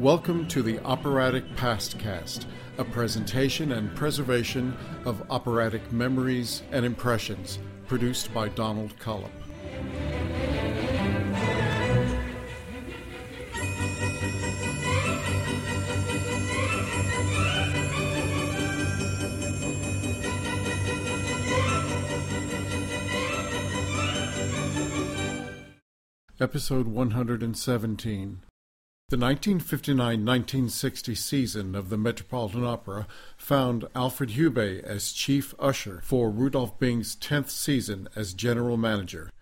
Welcome to the Operatic Pastcast, a presentation and preservation of operatic memories and impressions, produced by Donald Cullum. Episode 117 the 1959-1960 season of the Metropolitan Opera found Alfred Hubay as chief usher for Rudolf Bing's 10th season as general manager.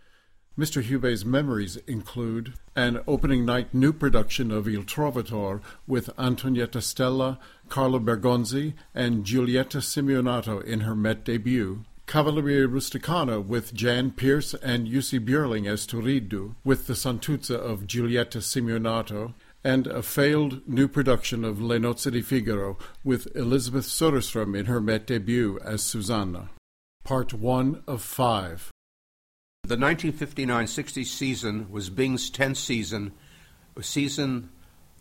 Mr. Hubay's memories include an opening night new production of Il Trovatore with Antonietta Stella, Carlo Bergonzi, and Giulietta Simionato in her Met debut, Cavalleria Rusticana with Jan Peerce and Jussi Björling as Turiddu, with the Santuzza of Giulietta Simionato, and a failed new production of Le Nozze di Figaro with Elisabeth Söderström in her Met debut as Susanna. Part 1 of 5. The 1959-60 season was Bing's 10th season, a season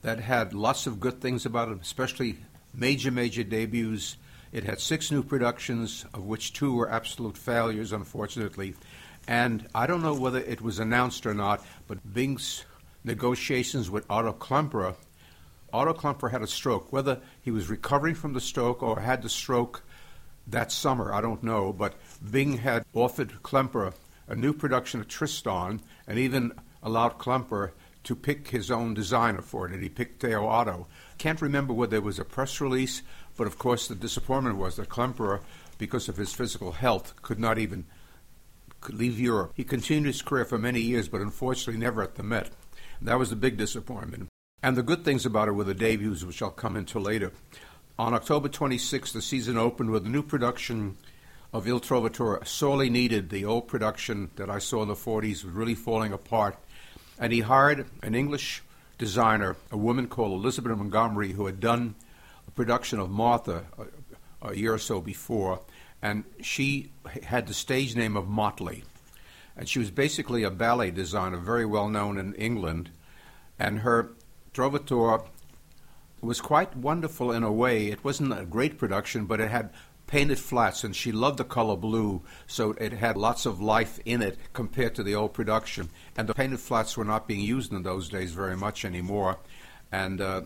that had lots of good things about it, especially major, major debuts. It had six new productions, of which two were absolute failures, unfortunately. And I don't know whether it was announced or not, but Bing's negotiations with Otto Klemperer. Otto Klemperer had a stroke. Whether he was recovering from the stroke or had the stroke that summer, I don't know. But Bing had offered Klemperer a new production of Tristan and even allowed Klemperer to pick his own designer for it, and he picked Theo Otto. Can't remember whether there was a press release, but of course the disappointment was that Klemperer, because of his physical health, could not even leave Europe. He continued his career for many years, but unfortunately never at the Met. That was the big disappointment. And the good things about it were the debuts, which I'll come into later. On October 26th, the season opened with a new production of Il Trovatore. Sorely needed the old production that I saw in the 40s was really falling apart. And he hired an English designer, a woman called Elizabeth Montgomery, who had done a production of Martha a, a year or so before. And she had the stage name of Motley and she was basically a ballet designer, very well known in England. And her Trovatore was quite wonderful in a way. It wasn't a great production, but it had painted flats, and she loved the color blue, so it had lots of life in it compared to the old production. And the painted flats were not being used in those days very much anymore. And uh,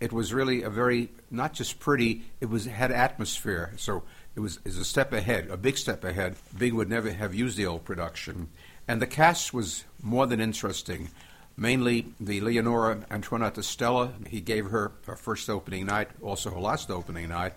it was really a very not just pretty; it was had atmosphere. So it was a step ahead, a big step ahead. Bing would never have used the old production, and the cast was more than interesting. Mainly the Leonora Antonietta Stella. He gave her her first opening night, also her last opening night.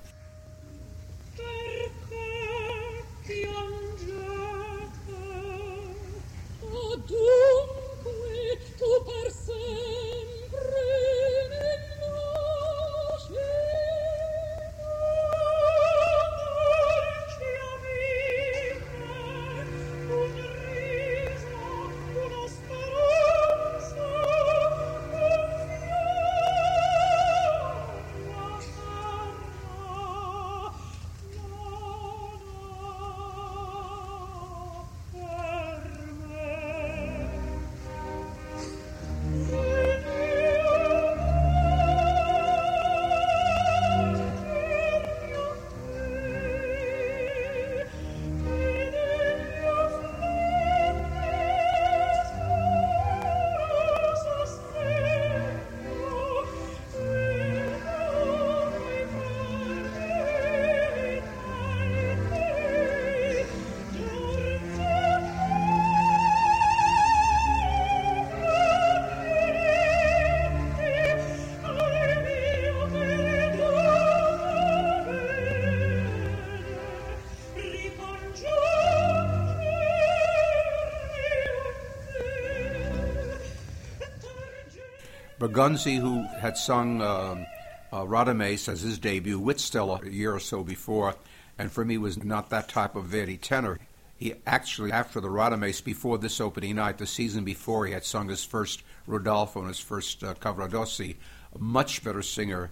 Bergonzi, who had sung um, uh, Radames as his debut with Stella a year or so before, and for me was not that type of Verdi tenor. He actually, after the Radames, before this opening night, the season before, he had sung his first Rodolfo and his first uh, Cavaradossi, a much better singer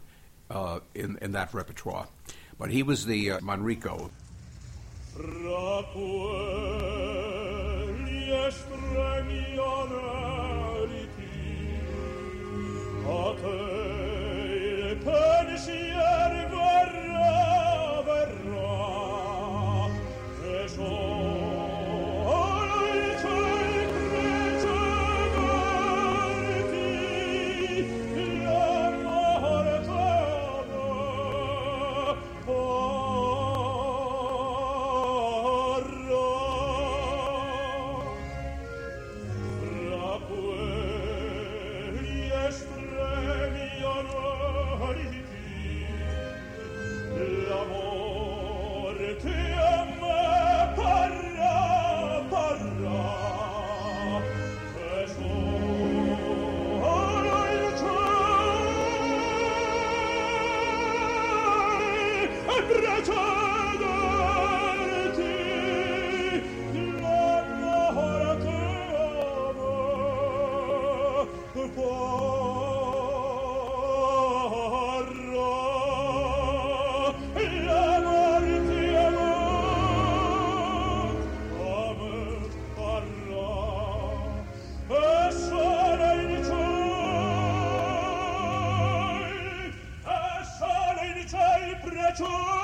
uh, in, in that repertoire. But he was the uh, Manrico. pensier verrà verrà e 出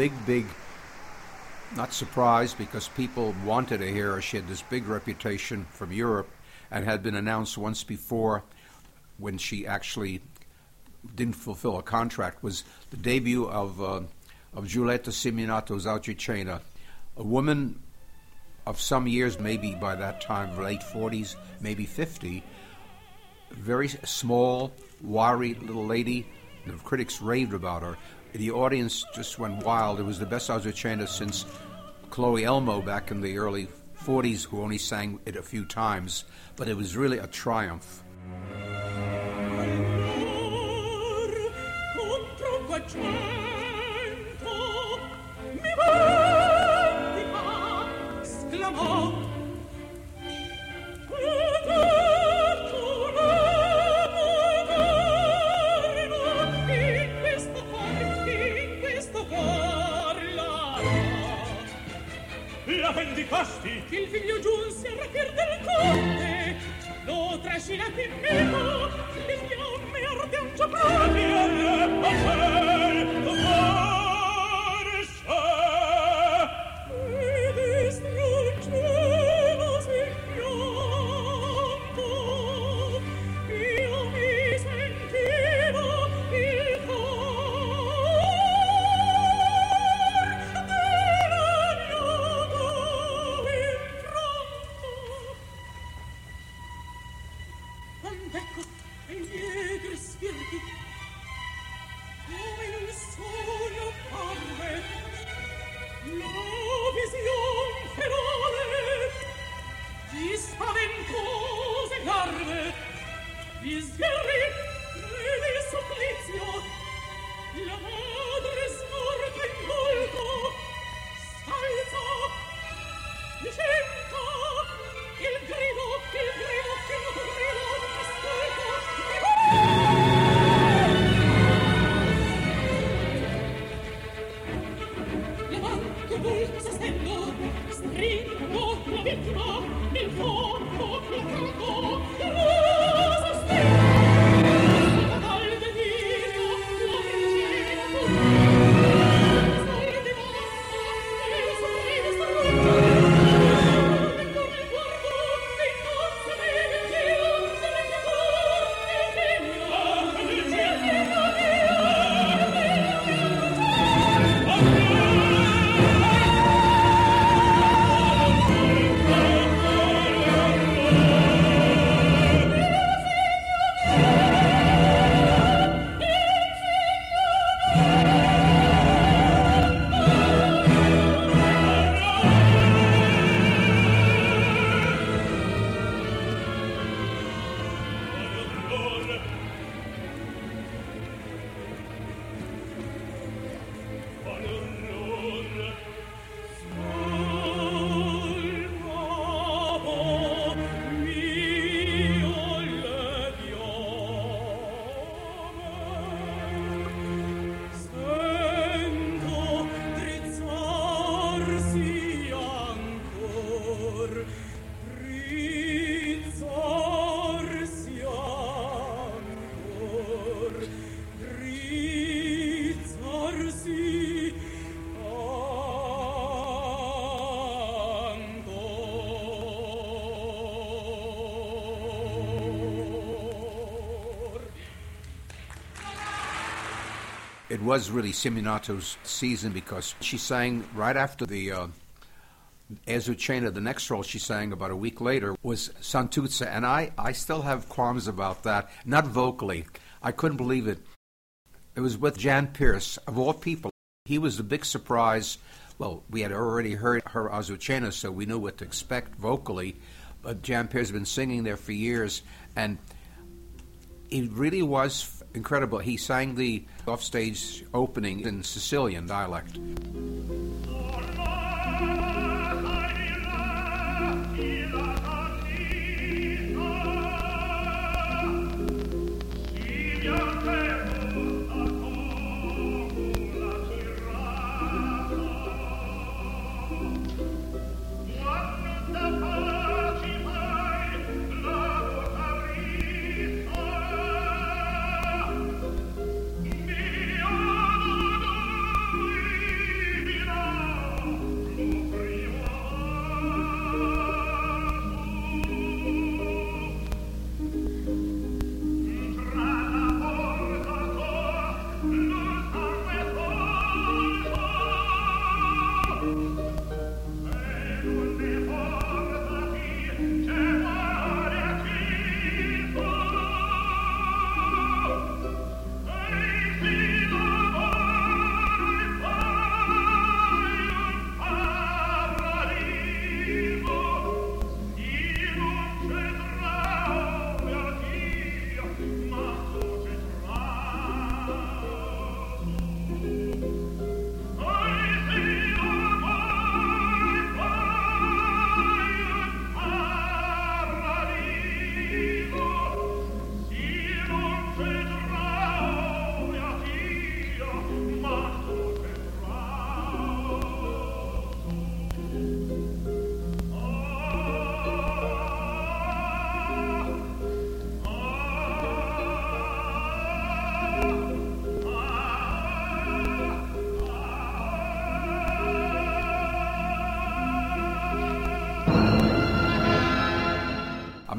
big, big, not surprised because people wanted to hear her. She had this big reputation from Europe and had been announced once before when she actually didn't fulfill a contract was the debut of uh, of Giulietta Simionato's Azucena, a woman of some years, maybe by that time, late 40s, maybe 50, very small, wiry little lady. The critics raved about her the audience just went wild. It was the best Azucena since Cloe Elmo back in the early 40s, who only sang it a few times, but it was really a triumph. pasti il figlio giunse a rapir del conte. Lo trascinate in meno le fiamme arde un giappone. It was really Simionato's season because she sang right after the uh, Azucena. The next role she sang about a week later was Santuzza, and I, I still have qualms about that. Not vocally, I couldn't believe it. It was with Jan Peerce, of all people. He was the big surprise. Well, we had already heard her Azucena, so we knew what to expect vocally. But Jan Peerce has been singing there for years, and it really was incredible. He sang the offstage opening in Sicilian dialect.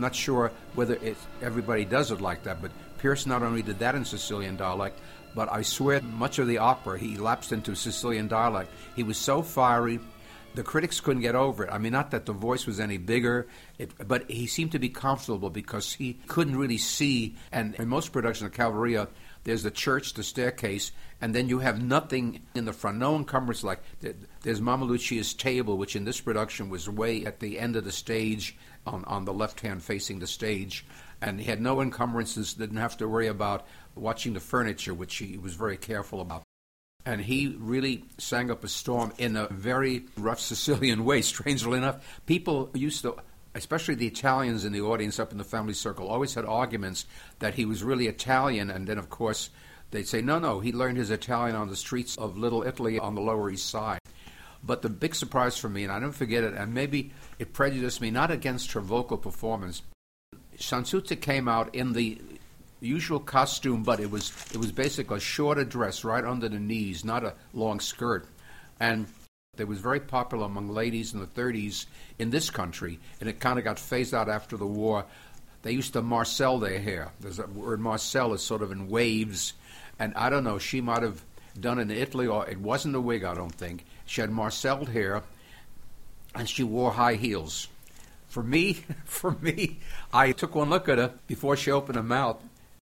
I'm not sure whether everybody does it like that, but Peerce not only did that in Sicilian dialect, but I swear much of the opera he lapsed into Sicilian dialect. He was so fiery, the critics couldn't get over it. I mean, not that the voice was any bigger, it, but he seemed to be comfortable because he couldn't really see. And in most productions of Cavalleria, there's the church, the staircase, and then you have nothing in the front. No encumbrance like there's Mamma Lucia's table, which in this production was way at the end of the stage on, on the left hand facing the stage. And he had no encumbrances, didn't have to worry about watching the furniture, which he was very careful about. And he really sang up a storm in a very rough Sicilian way, strangely enough. People used to, especially the Italians in the audience up in the family circle, always had arguments that he was really Italian. And then, of course, they'd say, no, no, he learned his Italian on the streets of Little Italy on the Lower East Side. But the big surprise for me, and I don't forget it, and maybe it prejudiced me not against her vocal performance. Santuzza came out in the usual costume, but it was it was basically a shorter dress right under the knees, not a long skirt, and it was very popular among ladies in the 30s in this country, and it kind of got phased out after the war. They used to marcel their hair. There's a word marcel is sort of in waves, and I don't know. She might have done it in Italy, or it wasn't a wig, I don't think. She had marceled hair, and she wore high heels. For me, for me, I took one look at her before she opened her mouth.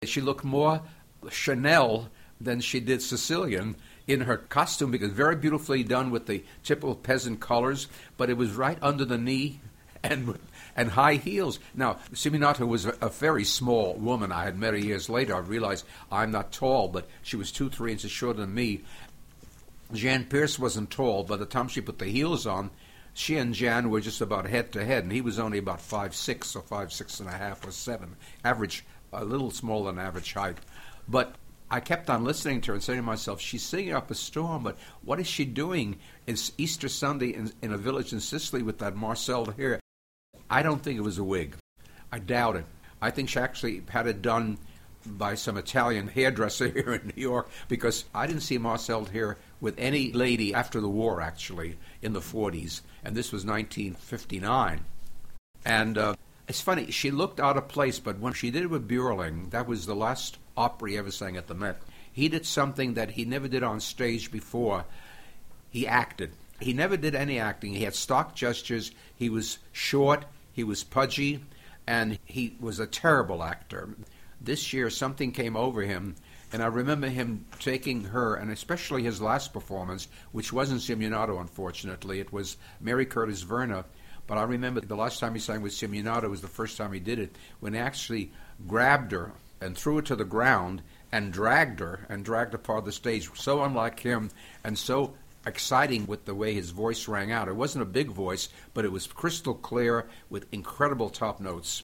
She looked more Chanel than she did Sicilian in her costume because very beautifully done with the typical peasant colors, but it was right under the knee and and high heels. Now, Simionato was a, a, very small woman. I had met her years later. I realized I'm not tall, but she was two, three inches shorter than me. Jan Peerce wasn't tall. By the time she put the heels on, she and Jan were just about head to head, and he was only about five six or five six and a half or seven, average, a little smaller than average height. But I kept on listening to her and saying to myself, she's singing up a storm, but what is she doing? It's Easter Sunday in, in a village in Sicily with that marceled hair. I don't think it was a wig. I doubt it. I think she actually had it done by some Italian hairdresser here in New York because I didn't see marceled hair with any lady after the war, actually, in the 40s. And this was 1959. And uh, it's funny, she looked out of place, but when she did it with Björling, that was the last opera he ever sang at the Met. He did something that he never did on stage before. He acted. He never did any acting. He had stock gestures. He was short. He was pudgy. And he was a terrible actor. This year, something came over him. And I remember him taking her, and especially his last performance, which wasn't Simionato, unfortunately. It was Mary Curtis-Verna. But I remember the last time he sang with Simionato was the first time he did it, when he actually grabbed her and threw her to the ground and dragged her and dragged her part of the stage. So unlike him and so exciting with the way his voice rang out. It wasn't a big voice, but it was crystal clear with incredible top notes.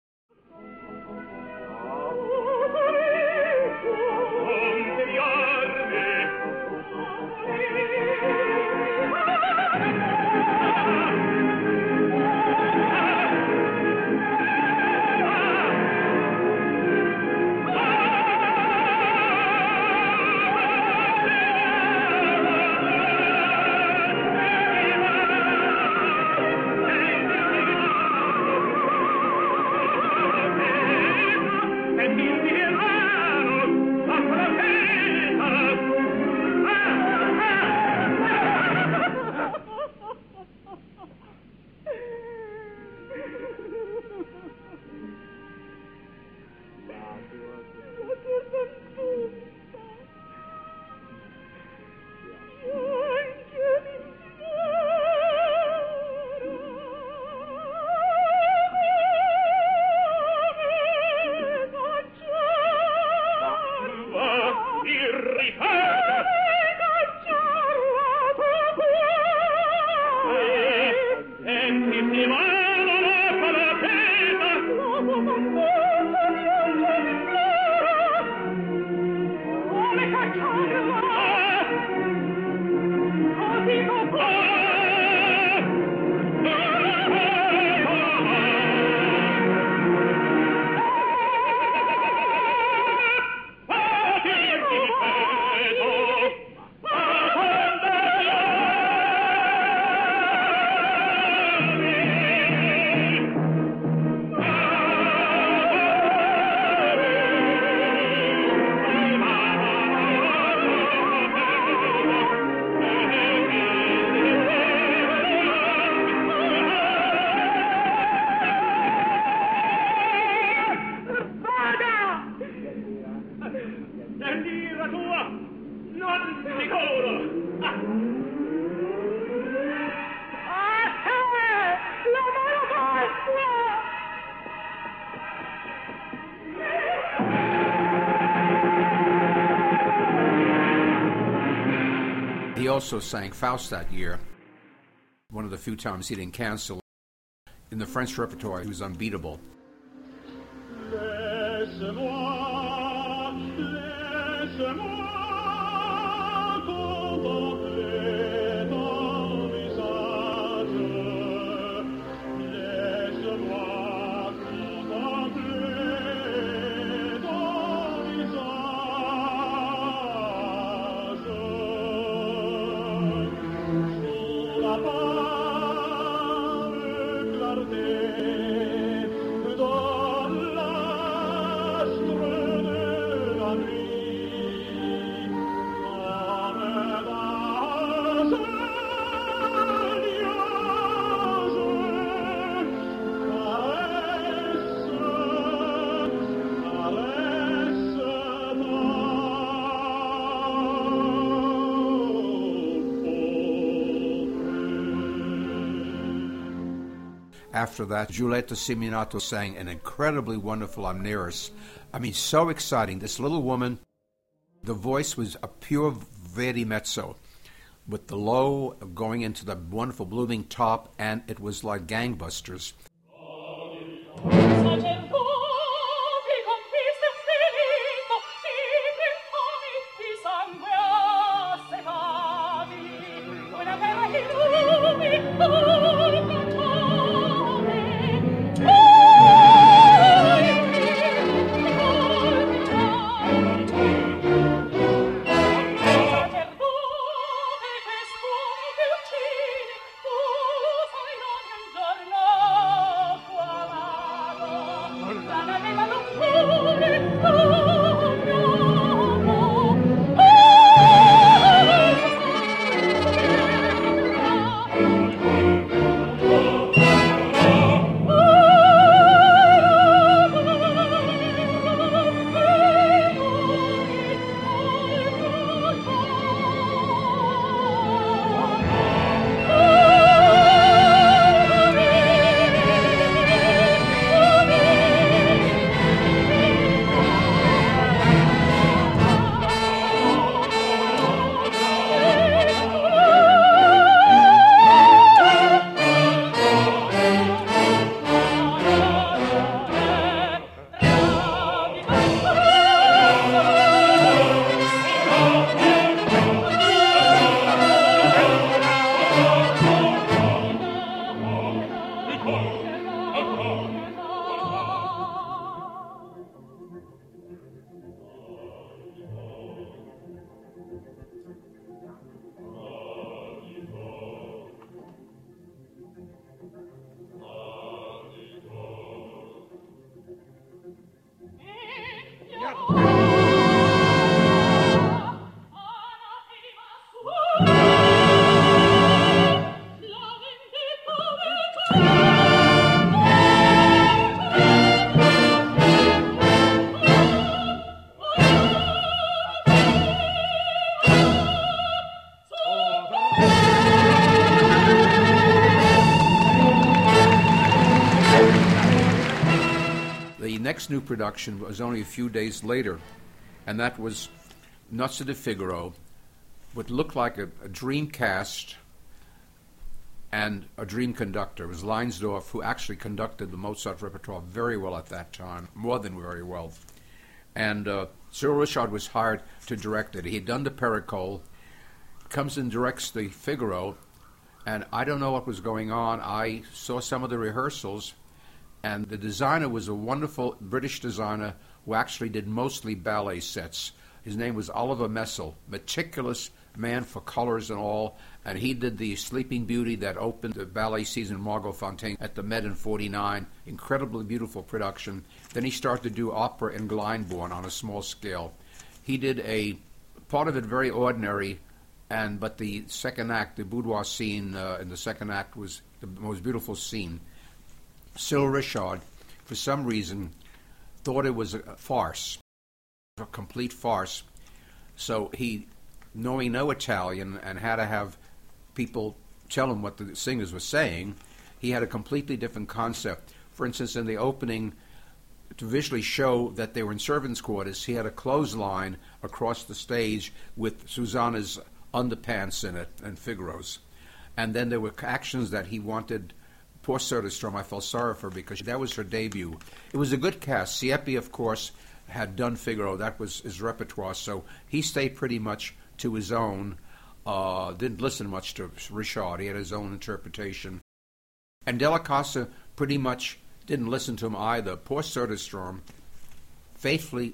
Also sang Faust that year. One of the few times he didn't cancel. In the French repertoire, he was unbeatable. After that, Giulietta Simionato sang an incredibly wonderful Amneris. I mean, so exciting. This little woman, the voice was a pure Verdi mezzo with the low going into the wonderful blooming top, and it was like gangbusters. Next new production was only a few days later, and that was Nozze di Figaro, what looked like a, a dream cast and a dream conductor. It was Leinsdorf who actually conducted the Mozart repertoire very well at that time, more than very well. And uh, Cyril Ritchard was hired to direct it. He had done the Perichole, comes and directs the Figaro, and I don't know what was going on. I saw some of the rehearsals, and the designer was a wonderful British designer who actually did mostly ballet sets. His name was Oliver Messel, meticulous man for colors and all, and he did the Sleeping Beauty that opened the ballet season Margot Fonteyn at the Met in 49. Incredibly beautiful production. Then he started to do opera in Glyndebourne on a small scale. He did a part of it very ordinary, and but the second act, the boudoir scene uh, in the second act was the most beautiful scene. Cyril Ritchard, for some reason, thought it was a farce, a complete farce. So he, knowing no Italian and had to have people tell him what the singers were saying, he had a completely different concept. For instance, in the opening, to visually show that they were in servants' quarters, he had a clothesline across the stage with Susanna's underpants in it and Figaro's. And then there were actions that he wanted Poor Söderström, I felt sorry for her because that was her debut. It was a good cast. Siepi, of course, had done Figaro. That was his repertoire, so he stayed pretty much to his own. Uh, didn't listen much to Ritchard. He had his own interpretation. And Della Casa pretty much didn't listen to him either. Poor Söderström faithfully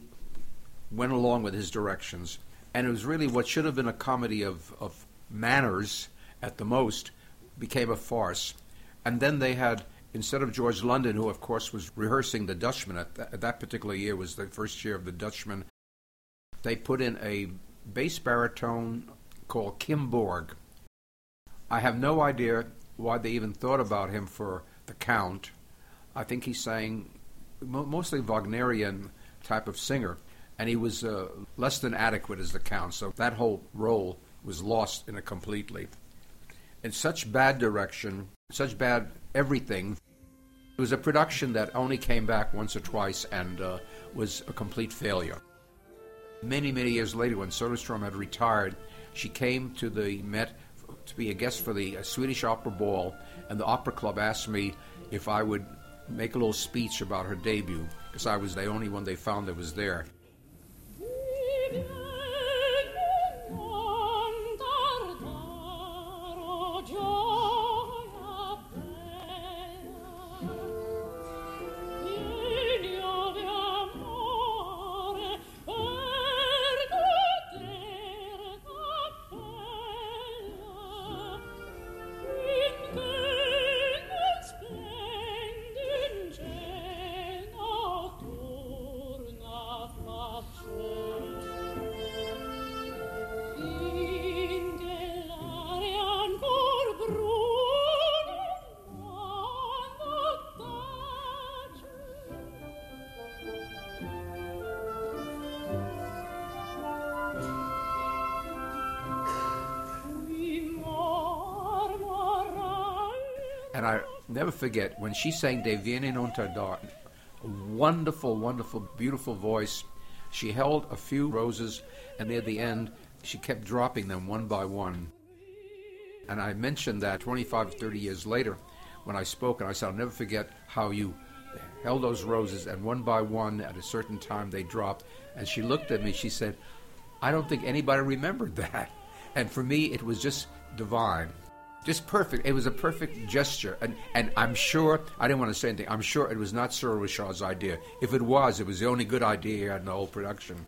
went along with his directions. And it was really what should have been a comedy of, of manners at the most became a farce. And then they had, instead of George London, who of course was rehearsing the Dutchman at, th- at that particular year, was the first year of the Dutchman, they put in a bass baritone called Kim Borg. I have no idea why they even thought about him for the Count. I think he sang mostly Wagnerian type of singer, and he was uh, less than adequate as the Count, so that whole role was lost in it completely. In such bad direction, such bad everything. It was a production that only came back once or twice and uh, was a complete failure. Many, many years later, when Söderström had retired, she came to the Met to be a guest for the uh, Swedish Opera Ball, and the Opera Club asked me if I would make a little speech about her debut, because I was the only one they found that was there. Never forget when she sang Deh vieni unter a wonderful, wonderful, beautiful voice. She held a few roses, and near the end, she kept dropping them one by one. And I mentioned that 25, 30 years later when I spoke, and I said, I'll never forget how you held those roses, and one by one, at a certain time, they dropped. And she looked at me, she said, I don't think anybody remembered that. And for me, it was just divine just perfect. It was a perfect gesture, and and I'm sure I didn't want to say anything. I'm sure it was not Cyril Ritchard's idea. If it was, it was the only good idea he had in the whole production.